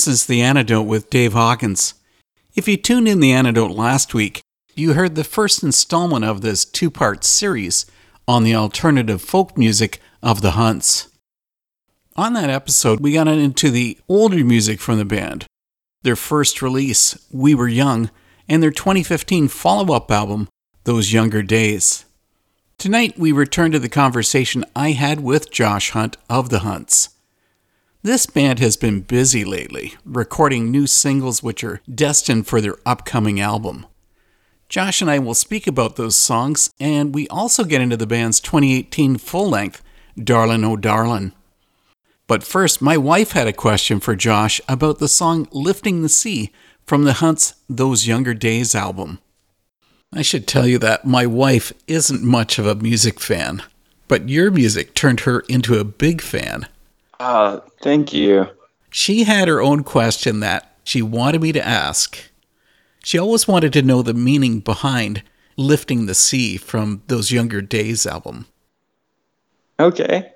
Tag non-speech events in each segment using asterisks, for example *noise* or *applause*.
This is The Antidote with Dave Hawkins. If you tuned in The Antidote last week, you heard the first installment of this two part series on the alternative folk music of the Hunts. On that episode, we got into the older music from the band, their first release, We Were Young, and their 2015 follow up album, Those Younger Days. Tonight, we return to the conversation I had with Josh Hunt of The Hunts. This band has been busy lately, recording new singles which are destined for their upcoming album. Josh and I will speak about those songs, and we also get into the band's 2018 full length, Darlin' Oh Darlin'. But first, my wife had a question for Josh about the song Lifting the Sea from the Hunts' Those Younger Days album. I should tell you that my wife isn't much of a music fan, but your music turned her into a big fan. Uh, thank you. She had her own question that she wanted me to ask. She always wanted to know the meaning behind Lifting the Sea from those Younger Days album. Okay.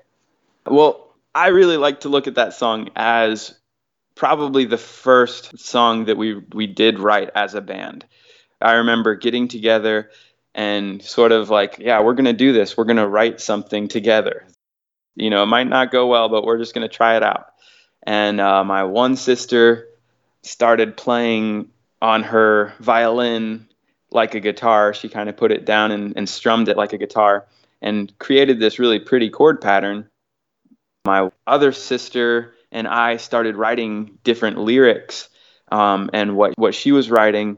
Well, I really like to look at that song as probably the first song that we we did write as a band. I remember getting together and sort of like, yeah, we're going to do this. We're going to write something together. You know, it might not go well, but we're just going to try it out. And uh, my one sister started playing on her violin like a guitar. She kind of put it down and, and strummed it like a guitar and created this really pretty chord pattern. My other sister and I started writing different lyrics. Um, and what, what she was writing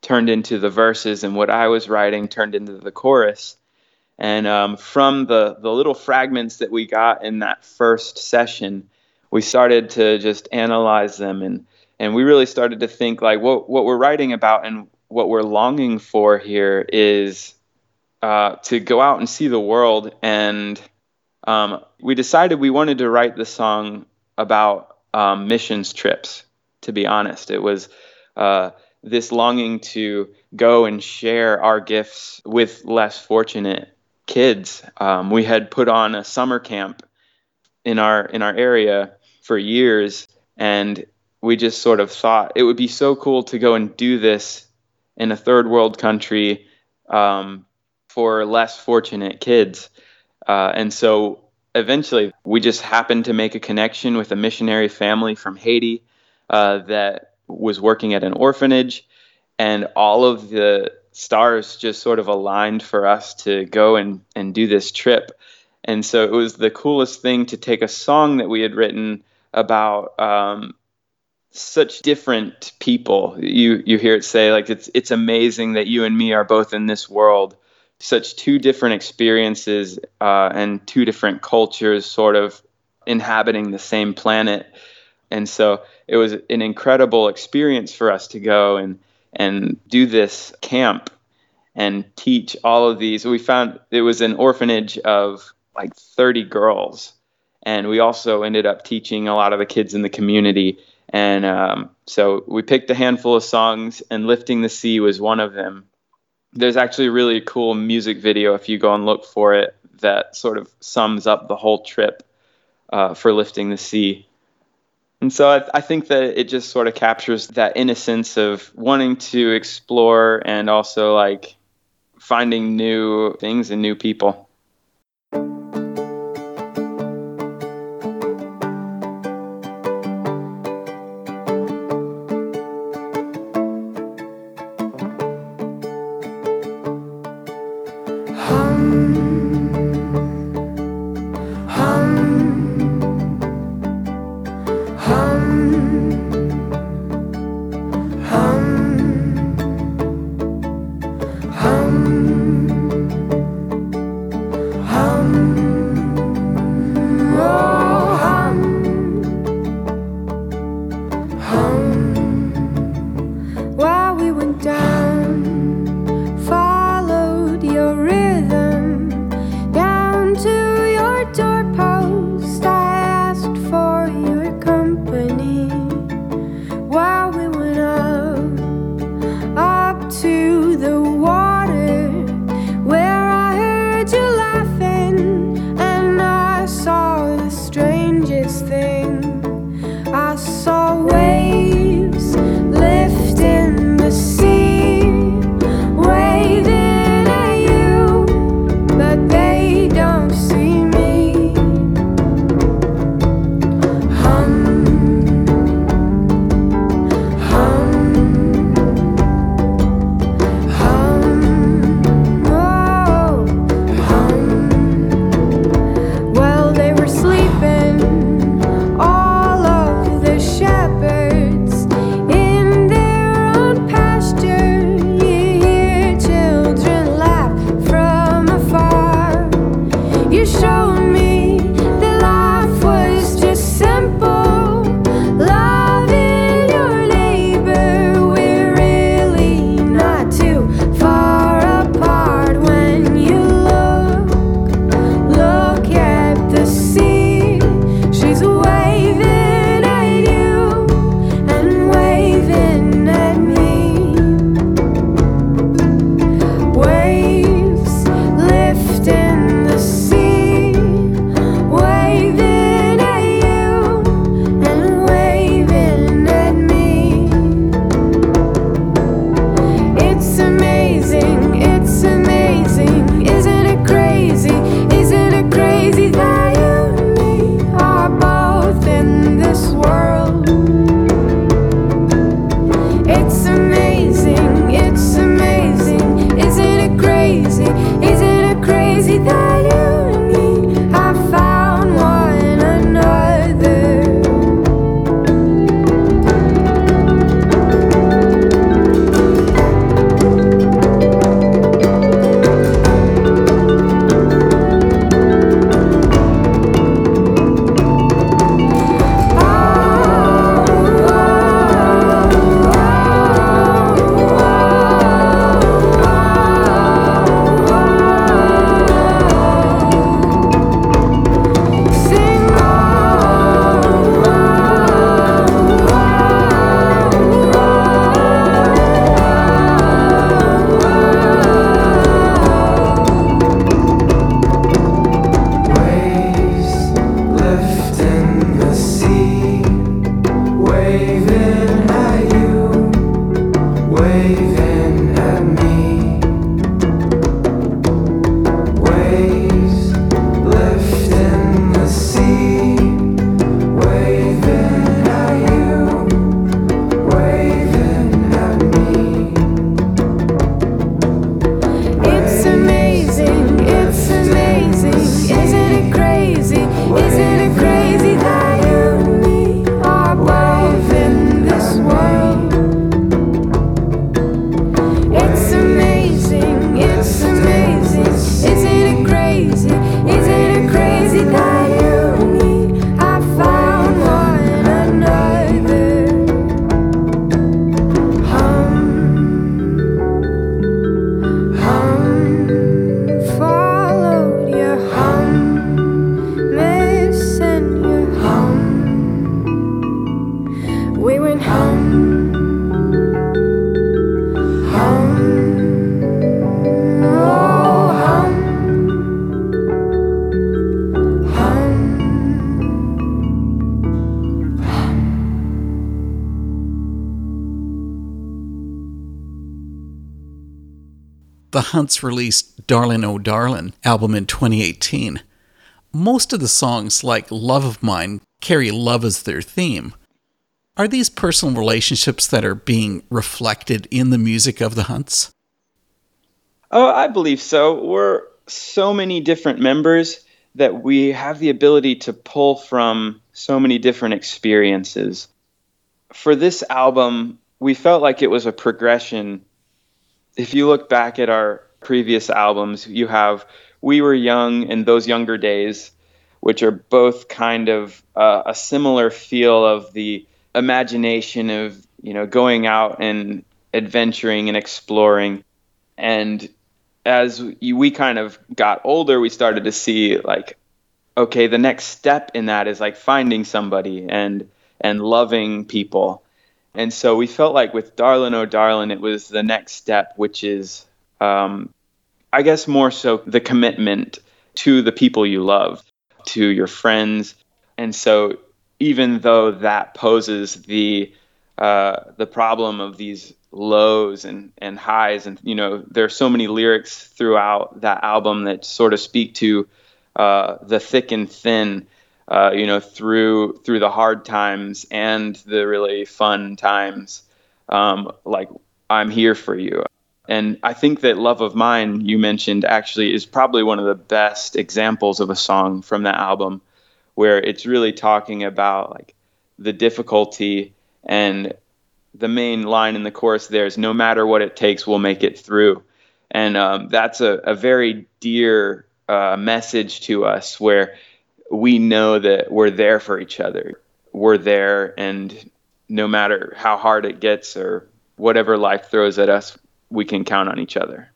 turned into the verses, and what I was writing turned into the chorus. And um, from the, the little fragments that we got in that first session, we started to just analyze them and, and we really started to think like what, what we're writing about and what we're longing for here is uh, to go out and see the world. And um, we decided we wanted to write the song about um, missions trips, to be honest. It was uh, this longing to go and share our gifts with less fortunate kids. Um, we had put on a summer camp in our in our area for years, and we just sort of thought it would be so cool to go and do this in a third world country um, for less fortunate kids. Uh, and so eventually, we just happened to make a connection with a missionary family from Haiti uh, that was working at an orphanage, and all of the stars just sort of aligned for us to go and, and do this trip. And so it was the coolest thing to take a song that we had written about um, such different people. You you hear it say like it's it's amazing that you and me are both in this world. Such two different experiences uh, and two different cultures, sort of inhabiting the same planet. And so it was an incredible experience for us to go and and do this camp and teach all of these. We found it was an orphanage of like 30 girls, and we also ended up teaching a lot of the kids in the community. And um, so we picked a handful of songs, and "Lifting the Sea" was one of them. There's actually a really cool music video if you go and look for it that sort of sums up the whole trip uh, for lifting the sea. And so I, I, think that it just sort of captures that innocence of wanting to explore and also like finding new things and new people. Hunts released Darlin' Oh Darlin' album in 2018. Most of the songs, like Love of Mine, carry love as their theme. Are these personal relationships that are being reflected in the music of the Hunts? Oh, I believe so. We're so many different members that we have the ability to pull from so many different experiences. For this album, we felt like it was a progression. If you look back at our previous albums, you have We Were Young and Those Younger Days, which are both kind of uh, a similar feel of the imagination of, you know, going out and adventuring and exploring. And as we kind of got older, we started to see like, okay, the next step in that is like finding somebody and and loving people. And so we felt like with Darlin' Oh Darlin', it was the next step, which is, um, I guess, more so the commitment to the people you love, to your friends. And so even though that poses the uh, the problem of these lows and, and highs and you know there are so many lyrics throughout that album that sort of speak to uh, the thick and thin uh, you know through through the hard times and the really fun times um, like i'm here for you and i think that love of mine you mentioned actually is probably one of the best examples of a song from that album where it's really talking about like the difficulty and the main line in the chorus there is no matter what it takes we'll make it through. And um, that's a, a very dear uh, message to us where we know that we're there for each other. We're there and no matter how hard it gets or whatever life throws at us we can count on each other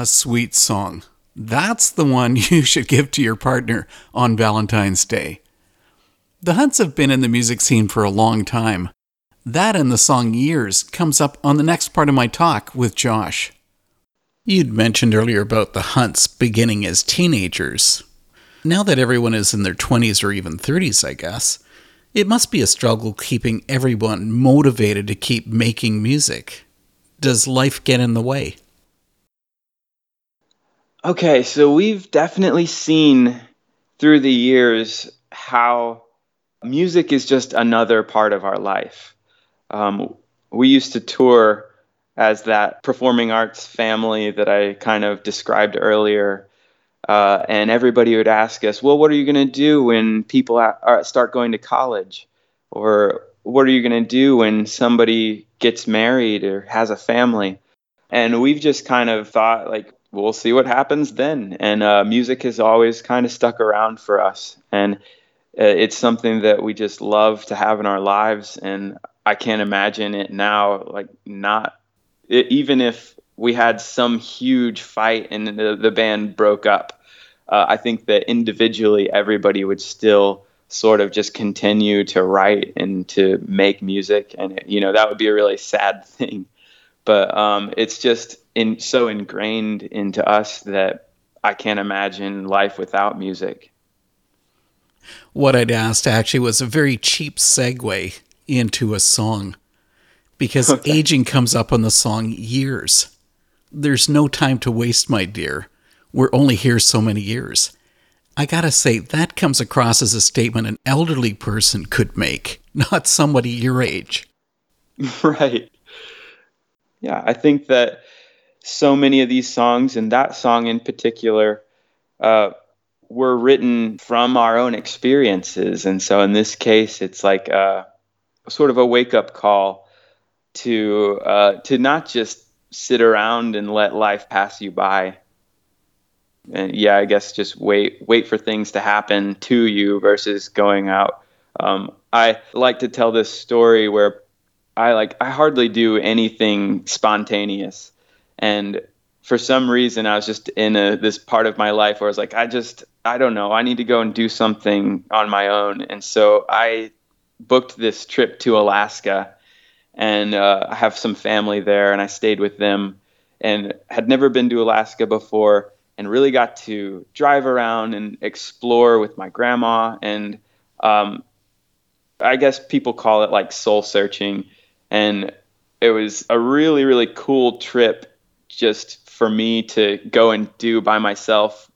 a sweet song. That's the one *laughs* you should give to your partner on Valentine's Day. The Hunts have been in the music scene for a long time. That and the song Years comes up on the next part of my talk with Josh. You'd mentioned earlier about the Hunts beginning as teenagers. Now that everyone is in their 20s or even 30s, I guess, it must be a struggle keeping everyone motivated to keep making music. Does life get in the way? Okay, so we've definitely seen through the years how music is just another part of our life. Um, we used to tour as that performing arts family that I kind of described earlier. Uh, and everybody would ask us, well, what are you going to do when people are, start going to college? Or what are you going to do when somebody gets married or has a family? And we've just kind of thought, like, we'll see what happens then. And uh, music has always kind of stuck around for us. And uh, it's something that we just love to have in our lives. And I can't imagine it now, like, not it, even if we had some huge fight and the, the band broke up, uh, I think that individually everybody would still sort of just continue to write and to make music, and you know that would be a really sad *laughs* thing. But um, it's just in so ingrained into us that I can't imagine life without music. What I'd asked actually was a very cheap segue into a song because *laughs* Okay. aging comes up on the song years. There's no time to waste, my dear. We're only here so many years. I gotta say, that comes across as a statement an elderly person could make, *laughs* not somebody your age. right. Yeah, I think that so many of these songs, and that song in particular, uh, were written from our own experiences. And so in this case, it's like a, sort of a wake up call to uh, to not just sit around and let life pass you by. And yeah, I guess just wait wait for things to happen to you versus going out. Um, I like to tell this story where I like I hardly do anything spontaneous, and for some reason I was just in a this part of my life where I was like I just I don't know I need to go and do something on my own, and so I booked this trip to Alaska, and uh, I have some family there, and I stayed with them, and had never been to Alaska before and really got to drive around and explore with my grandma. And um, I guess people call it like soul searching. And it was a really, really cool trip just for me to go and do by myself.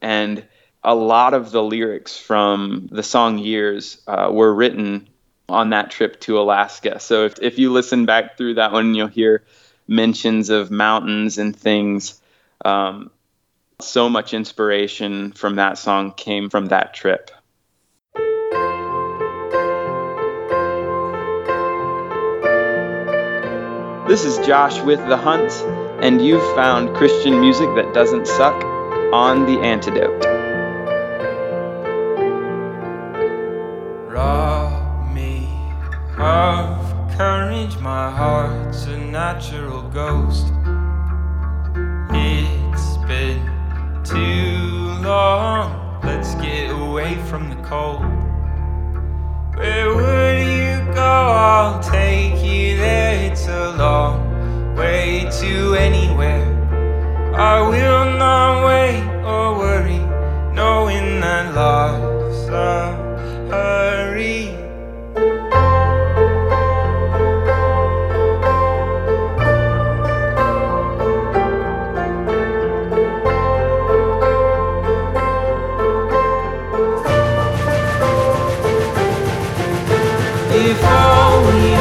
And a lot of the lyrics from the song Years uh, were written on that trip to Alaska. So if, if you listen back through that one, you'll hear mentions of mountains and things. Um, so much inspiration from that song came from that trip. This is Josh with The Hunt, and you've found Christian music that doesn't suck on The Antidote. Rob me of courage, my heart's a natural ghost. It's been too long, let's get away from the cold. Where would you go? I'll take you there. It's a long way to anywhere. I will not wait or worry, knowing that life's a hurry. If all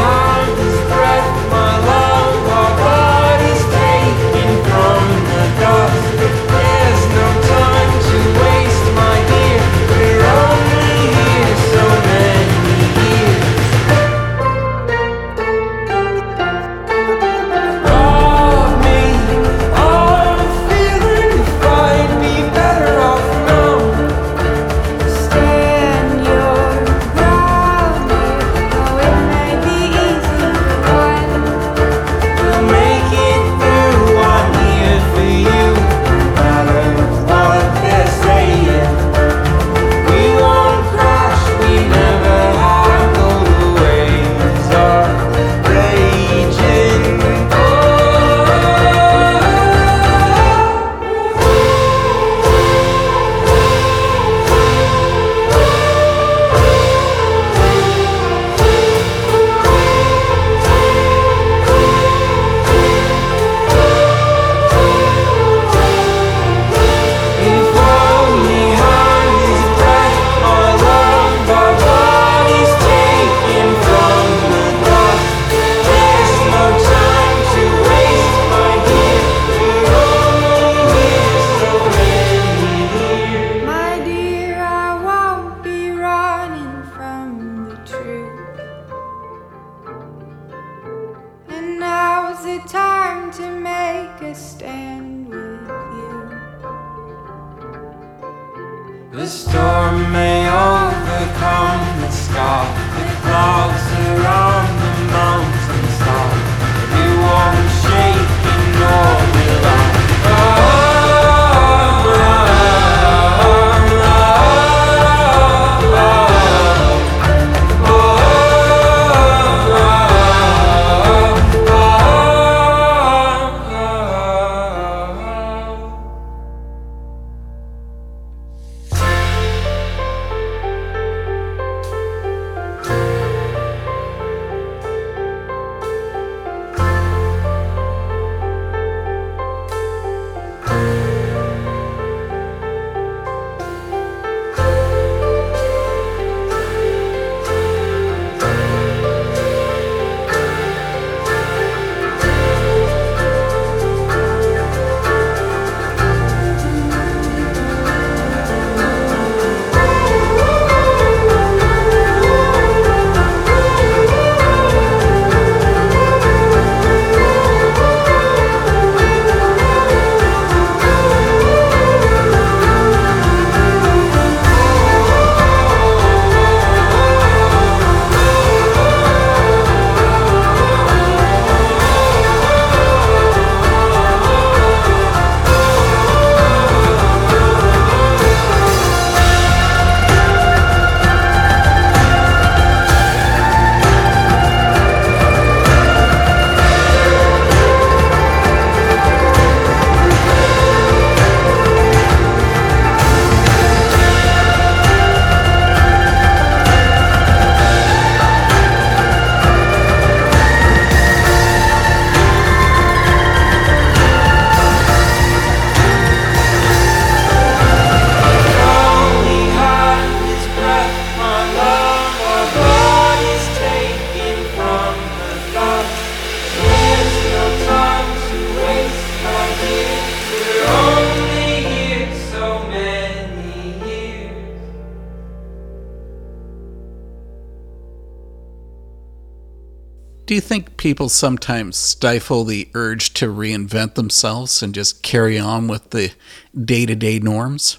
people sometimes stifle the urge to reinvent themselves and just carry on with the day to day norms?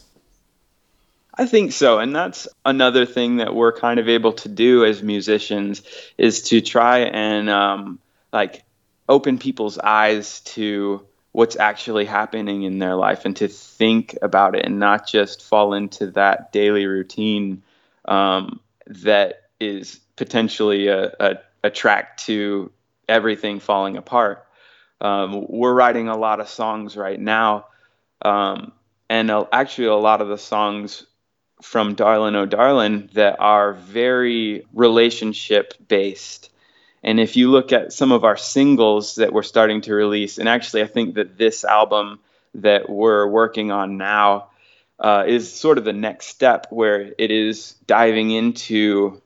I think so, and that's another thing that we're kind of able to do as musicians is to try and um, like open people's eyes to what's actually happening in their life and to think about it and not just fall into that daily routine um, that is potentially a, a, a track to everything falling apart. Um, we're writing a lot of songs right now, um, and uh, actually a lot of the songs from Darlin' Oh Darlin' that are very relationship based. And if you look at some of our singles that we're starting to release, and actually, I think that this album that we're working on now uh, is sort of the next step where it is diving into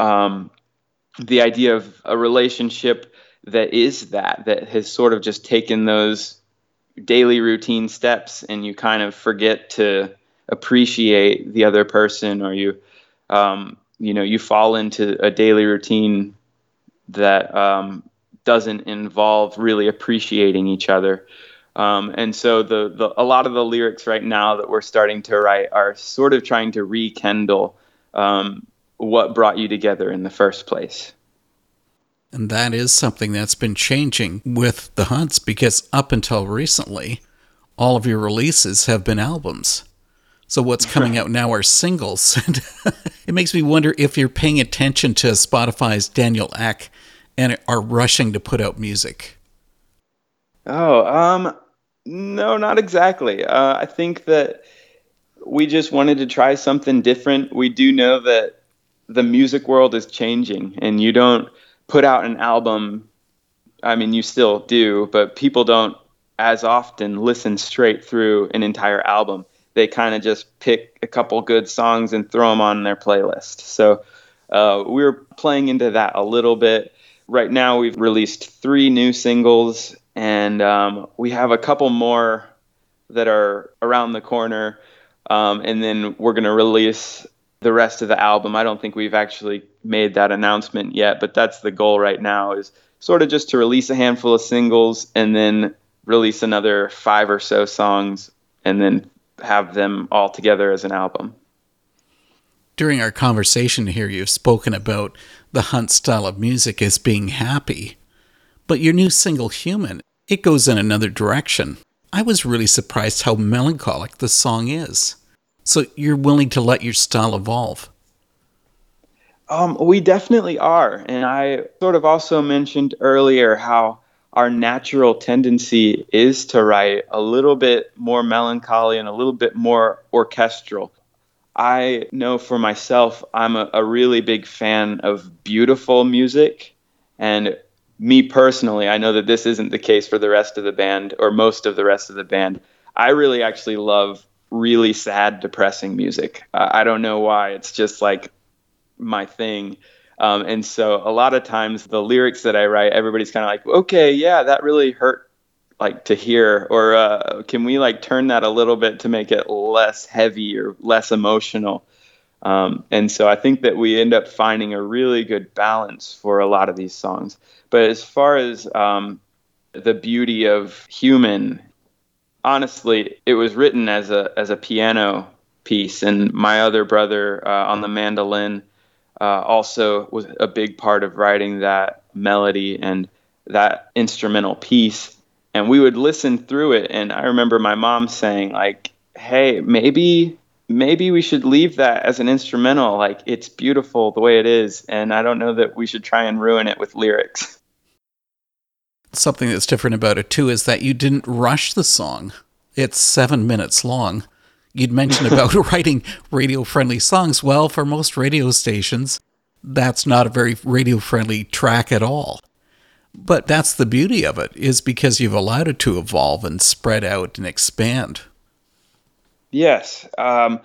um, the idea of a relationship that is that, that has sort of just taken those daily routine steps and you kind of forget to appreciate the other person or you um, you know you fall into a daily routine that um, doesn't involve really appreciating each other. Um, and so the, the a lot of the lyrics right now that we're starting to write are sort of trying to rekindle um, what brought you together in the first place and that is something that's been changing with the hunts because up until recently all of your releases have been albums so what's coming out now are singles. and *laughs* it makes me wonder if you're paying attention to Spotify's Daniel Ek and are rushing to put out music. Oh, um, no, not exactly. Uh, I think that we just wanted to try something different. We do know that the music world is changing, and you don't put out an album. I mean, you still do, but people don't as often listen straight through an entire album they kind of just pick a couple good songs and throw them on their playlist. So uh, we are playing into that a little bit. Right now, we've released three new singles, and um, we have a couple more that are around the corner. Um, and then we're going to release the rest of the album. I don't think we've actually made that announcement yet, but that's the goal right now is sort of just to release a handful of singles and then release another five or so songs and then have them all together as an album. During our conversation here, you've spoken about the Hunt style of music as being happy, but your new single, Human, it goes in another direction. I was really surprised how melancholic the song is. So you're willing to let your style evolve? Um, we definitely are. And I sort of also mentioned earlier how our natural tendency is to write a little bit more melancholy and a little bit more orchestral. I know for myself, I'm a, a, really big fan of beautiful music. And me personally, I know that this isn't the case for the rest of the band or most of the rest of the band. I really actually love really sad, depressing music. Uh, I don't know why. It's just like my thing. Um, and so a lot of times the lyrics that I write, everybody's kind of like, okay, yeah, that really hurt like to hear or uh, can we like turn that a little bit to make it less heavy or less emotional um, and so i think that we end up finding a really good balance for a lot of these songs but as far as um, the beauty of human honestly it was written as a as a piano piece and my other brother uh, on the mandolin uh, also was a big part of writing that melody and that instrumental piece. And we would listen through it, and I remember my mom saying, like, "Hey, maybe." Maybe we should leave that as an instrumental. Like, it's beautiful the way it is. And I don't know that we should try and ruin it with lyrics. Something that's different about it, too, is that you didn't rush the song. It's seven minutes long. You'd mentioned *laughs* about writing radio friendly songs. Well, for most radio stations, that's not a very radio friendly track at all. But that's the beauty of it, is because you've allowed it to evolve and spread out and expand. Yes. Um,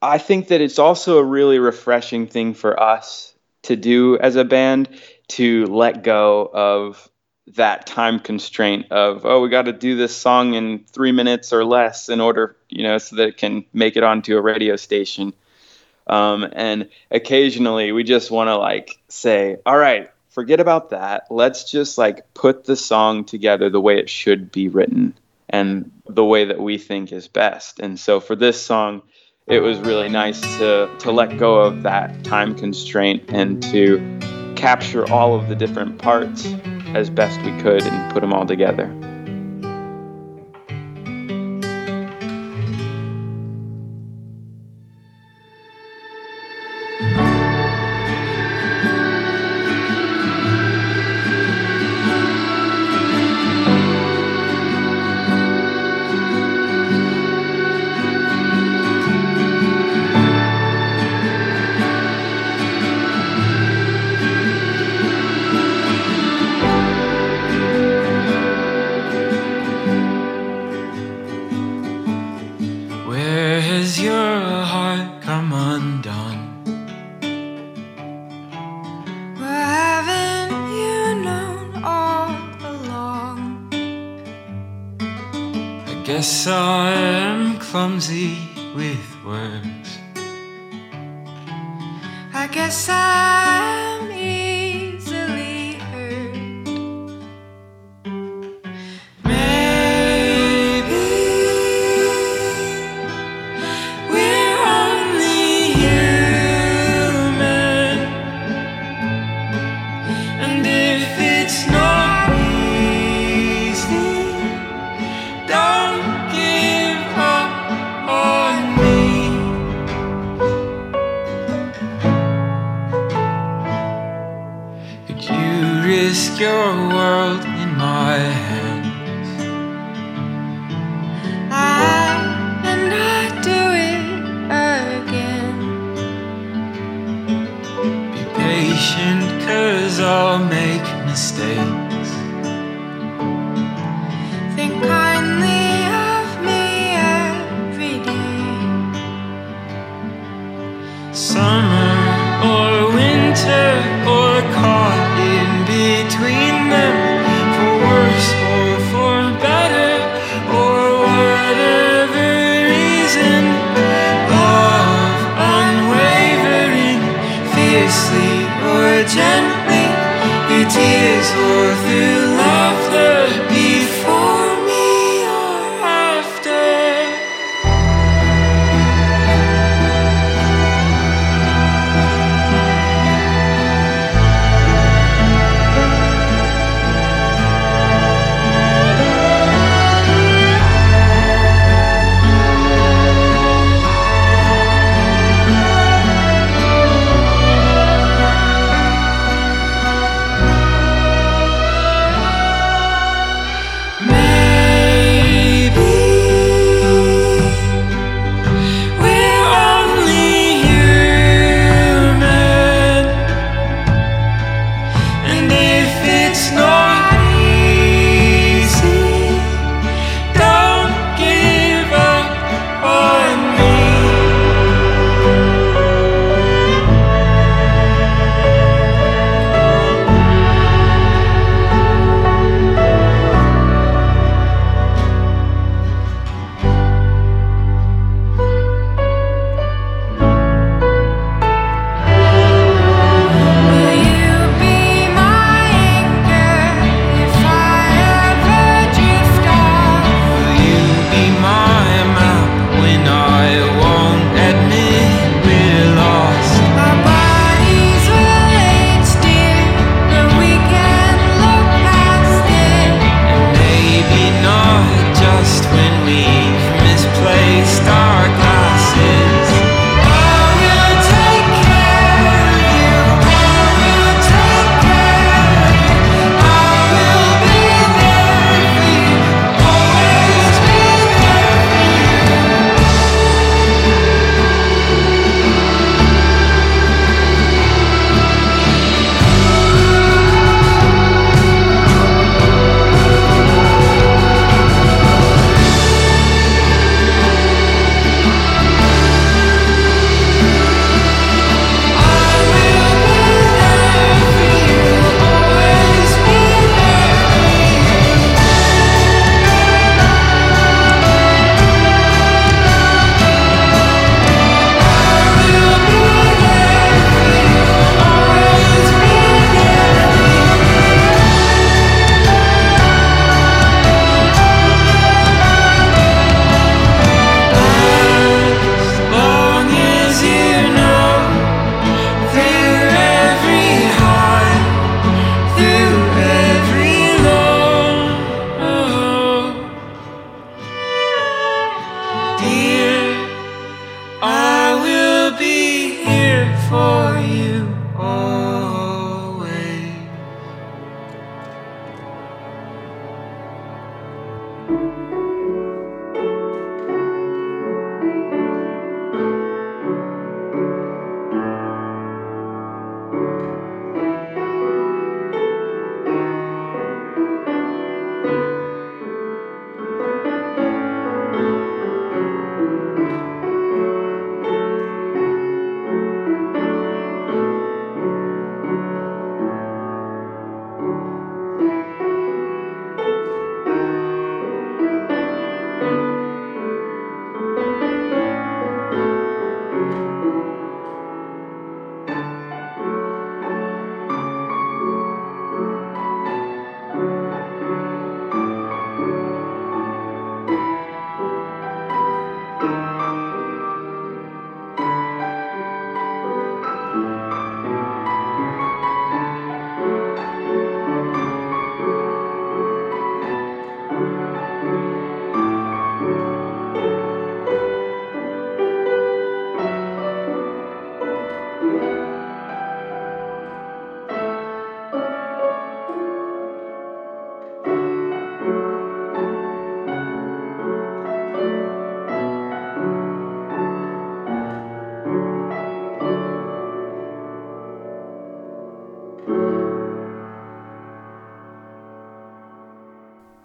I think that it's also a really refreshing thing for us to do as a band to let go of that time constraint of oh we got to do this song in three minutes or less in order you know so that it can make it onto a radio station um, and occasionally we just want to like say all right forget about that. Let's just like put the song together the way it should be written and the way that we think is best. And so for this song, it was really nice to to let go of that time constraint and to capture all of the different parts as best we could and put them all together.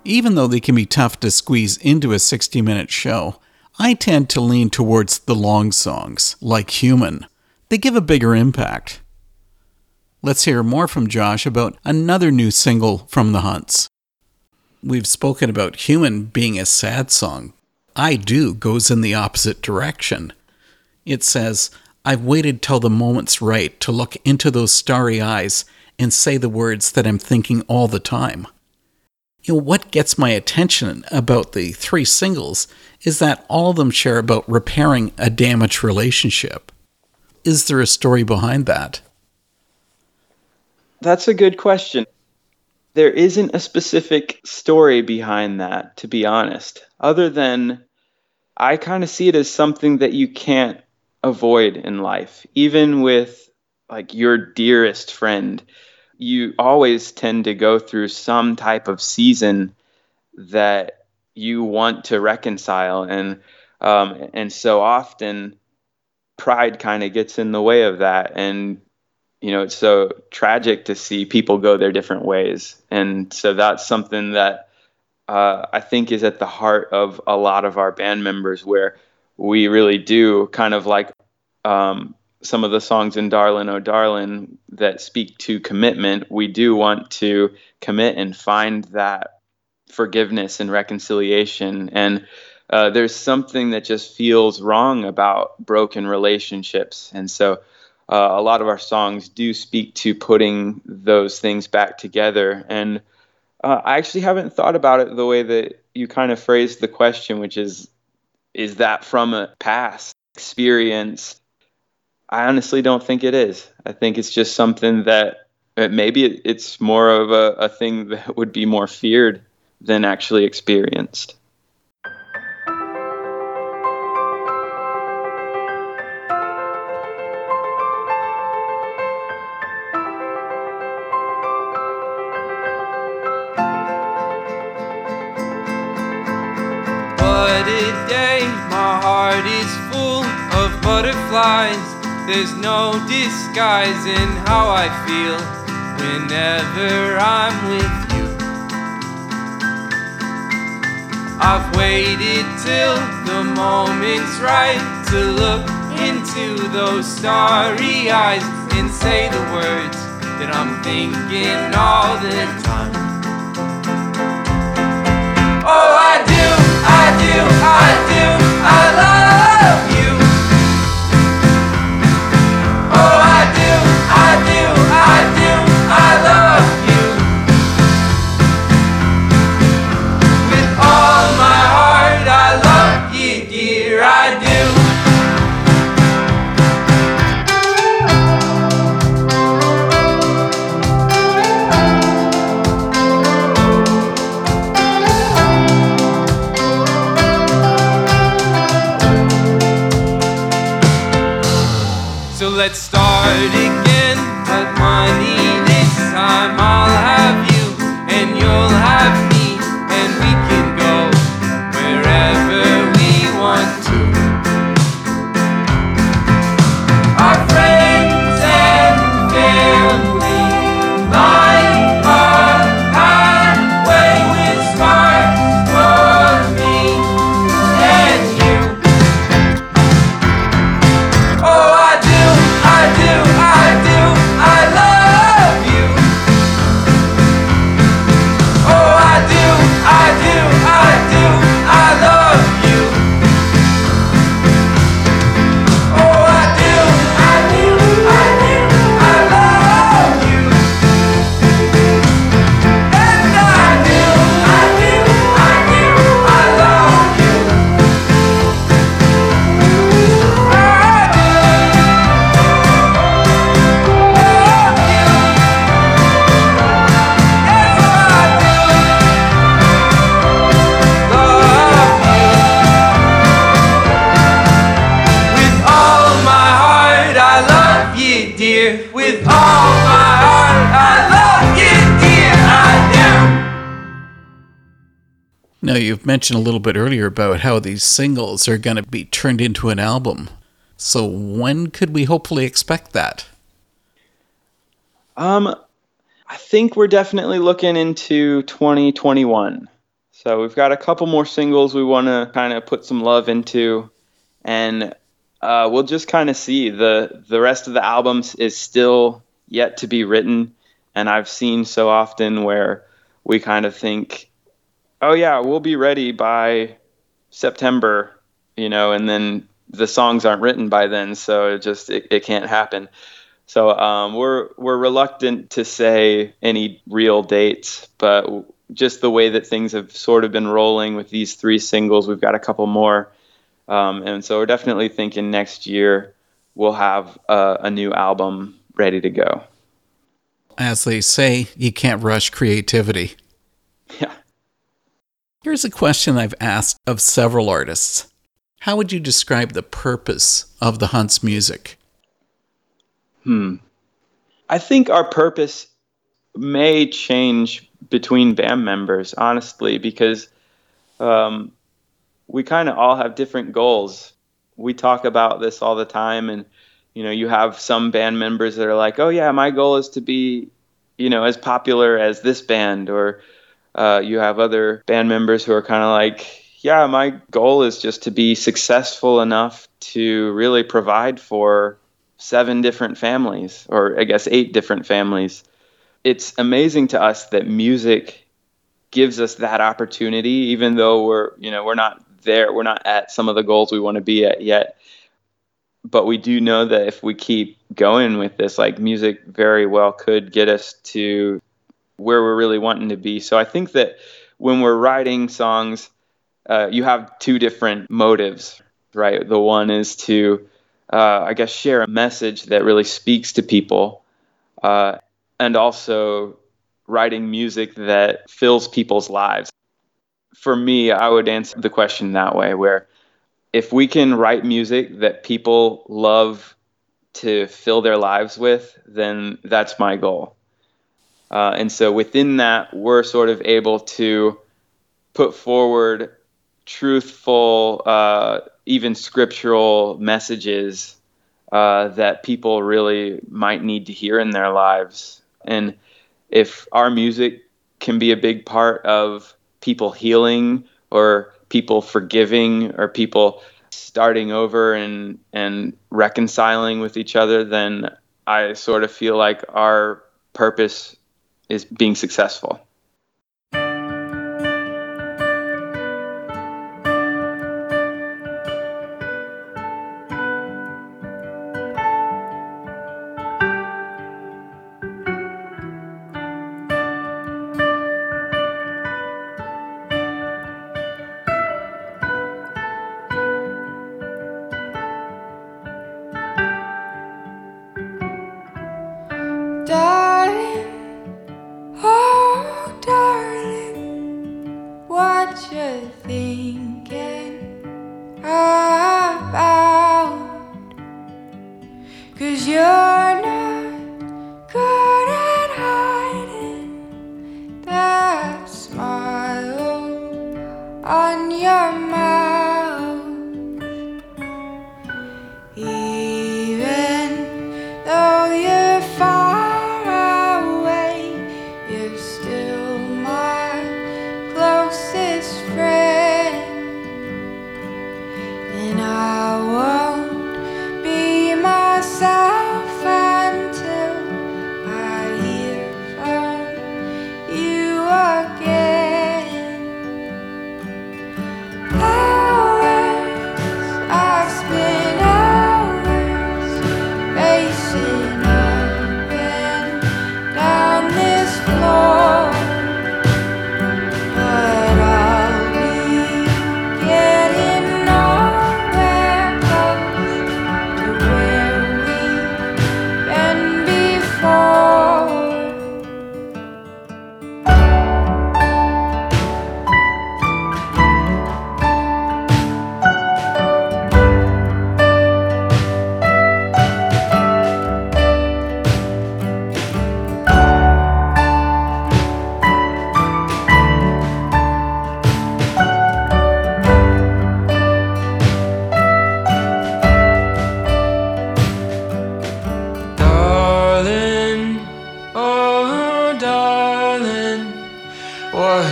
Even though they can be tough to squeeze into a 60 minute show, I tend to lean towards the long songs, like Human. They give a bigger impact. Let's hear more from Josh about another new single from The Hunts. We've spoken about Human being a sad song. I Do goes in the opposite direction. It says, I've waited till the moment's right to look into those starry eyes and say the words that I'm thinking all the time. You know, what gets my attention about the three singles is that all of them share about repairing a damaged relationship. Is there a story behind that? That's a good question. There isn't a specific story behind that, to be honest, other than I kind of see it as something that you can't avoid in life. Even with like your dearest friend, you always tend to go through some type of season that you want to reconcile. And um, and so often pride kind of gets in the way of that. And you know it's so tragic to see people go their different ways. And so that's something that uh, i think is at the heart of a lot of our band members where we really do kind of like um, some of the songs in darlin oh darlin that speak to commitment we do want to commit and find that forgiveness and reconciliation and uh, there's something that just feels wrong about broken relationships and so uh, a lot of our songs do speak to putting those things back together. And uh, I actually haven't thought about it the way that you kind of phrased the question, which is, is that from a past experience? I honestly don't think it is. I think it's just something that maybe it, it's more of a, a thing that would be more feared than actually experienced. There's no disguising how I feel whenever I'm with you. I've waited till the moment's right to look into those starry eyes and say the words that I'm thinking all the time. Oh, I do, I do, I do, I love you. Mentioned a little bit earlier about how these singles are going to be turned into an album. So, when could we hopefully expect that? Um, I think we're definitely looking into 2021. So we've got a couple more singles we want to kind of put some love into, and uh, we'll just kind of see the the rest of the albums is still yet to be written. And I've seen so often where we kind of think, oh yeah, we'll be ready by September, you know, and then the songs aren't written by then, so it just it, it can't happen. So um, we're we're reluctant to say any real dates, but just the way that things have sort of been rolling with these three singles, we've got a couple more, um, and so we're definitely thinking next year we'll have a, a new album ready to go. As they say, you can't rush creativity. Yeah. Here's a question I've asked of several artists How would you describe the purpose of the Hunts music? Hmm. I think our purpose may change between band members, honestly, because um, we kind of all have different goals. We talk about this all the time, and you know, you have some band members that are like, "Oh yeah, my goal is to be, you know, as popular as this band," or uh, you have other band members who are kind of like, "Yeah, my goal is just to be successful enough to really provide for seven different families, or I guess eight different families." It's amazing to us that music gives us that opportunity, even though we're, you know, we're not there, we're not at some of the goals we want to be at yet. But we do know that if we keep going with this, like music very well could get us to where we're really wanting to be. So I think that when we're writing songs, uh, you have two different motives, right? The one is to, uh, I guess, share a message that really speaks to people, uh, and also writing music that fills people's lives. For me, I would answer the question that way where if we can write music that people love to fill their lives with, then that's my goal. Uh, and so within that, we're sort of able to put forward truthful, uh, even scriptural messages uh, that people really might need to hear in their lives. And if our music can be a big part of people healing or people forgiving or people starting over and and reconciling with each other then i sort of feel like our purpose is being successful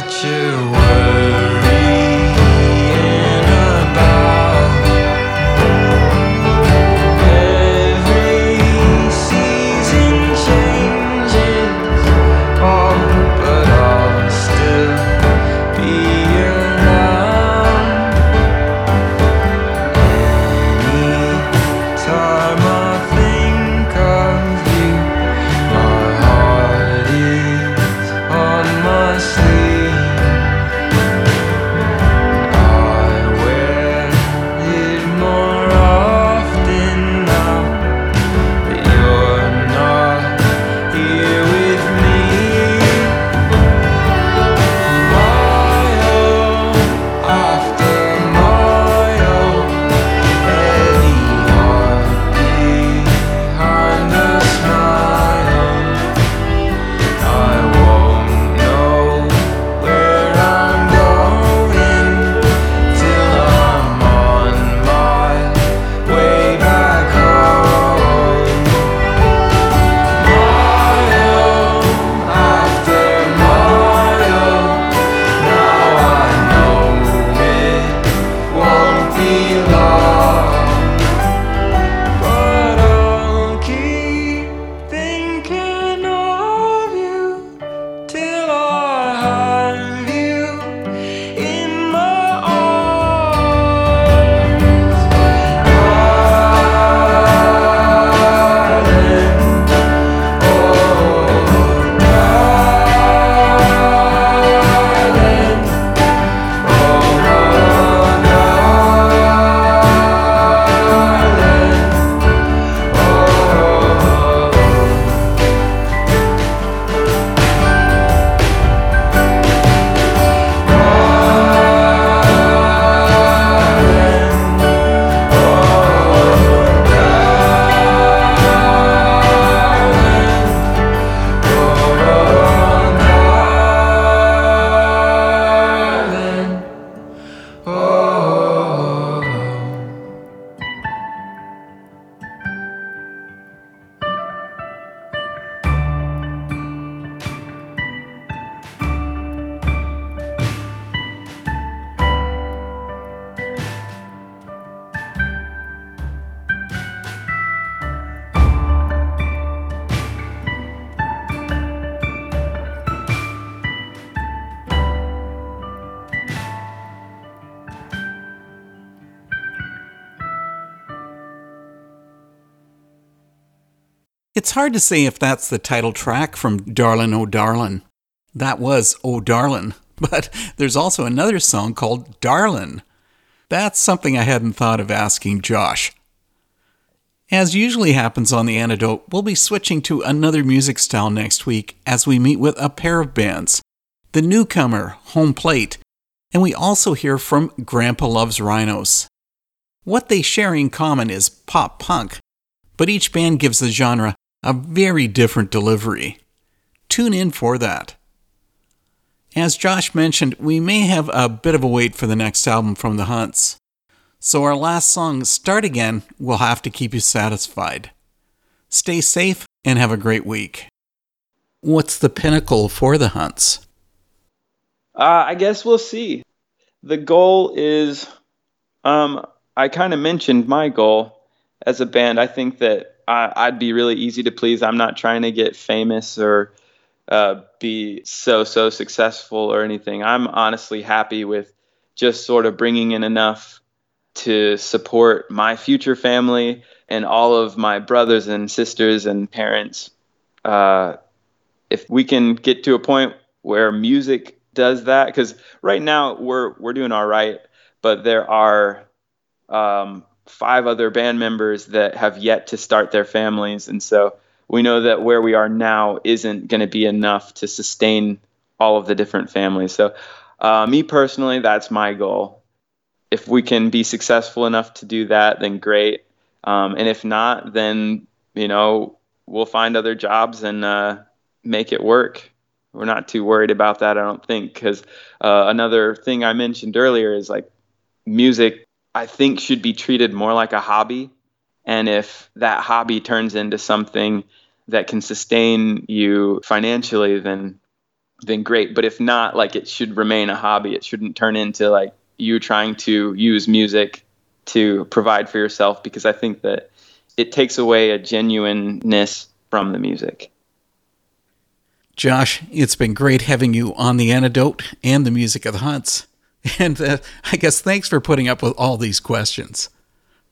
you worrying hard to say if that's the title track from Darlin' Oh Darlin'. That was Oh Darlin', *laughs* but there's also another song called Darlin'. That's something I hadn't thought of asking Josh. As usually happens on The Antidote, we'll be switching to another music style next week as we meet with a pair of bands the newcomer, Home Plate, and we also hear from Grandpa Loves Rhinos. What they share in common is pop punk, but each band gives the genre a very different delivery. Tune in for that. As Josh mentioned, we may have a bit of a wait for the next album from the Hunts. So our last song, Start Again, will have to keep you satisfied. Stay safe and have a great week. What's the pinnacle for the Hunts? Uh, I guess we'll see. The goal is, um, I kind of mentioned my goal as a band. I think that I, I'd be really easy to please. I'm not trying to get famous or uh, be so so successful or anything. I'm honestly happy with just sort of bringing in enough to support my future family and all of my brothers and sisters and parents. Uh, if we can get to a point where music does that, because right now we're we're doing all right, but there are um, five other band members that have yet to start their families, and so we know that where we are now isn't going to be enough to sustain all of the different families. So, uh, me personally, that's my goal. If we can be successful enough to do that, then great. Um, and if not, then you know we'll find other jobs and uh, make it work. We're not too worried about that, I don't think, because uh, another thing I mentioned earlier is like music. I think should be treated more like a hobby and if that hobby turns into something that can sustain you financially, then then great. But if not, like it should remain a hobby. It shouldn't turn into like you trying to use music to provide for yourself because I think that it takes away a genuineness from the music. Josh, it's been great having you on The Antidote and the Music of the Hunts. *laughs* And uh, I guess thanks for putting up with all these questions.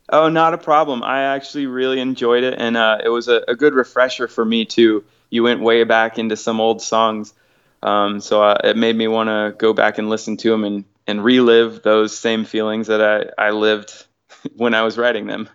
Oh, not a problem. I actually really enjoyed it, and uh, it was a, a, good refresher for me too. You went way back into some old songs, um, so uh, it made me want to go back and listen to them and, and relive those same feelings that I, I lived *laughs* when I was writing them.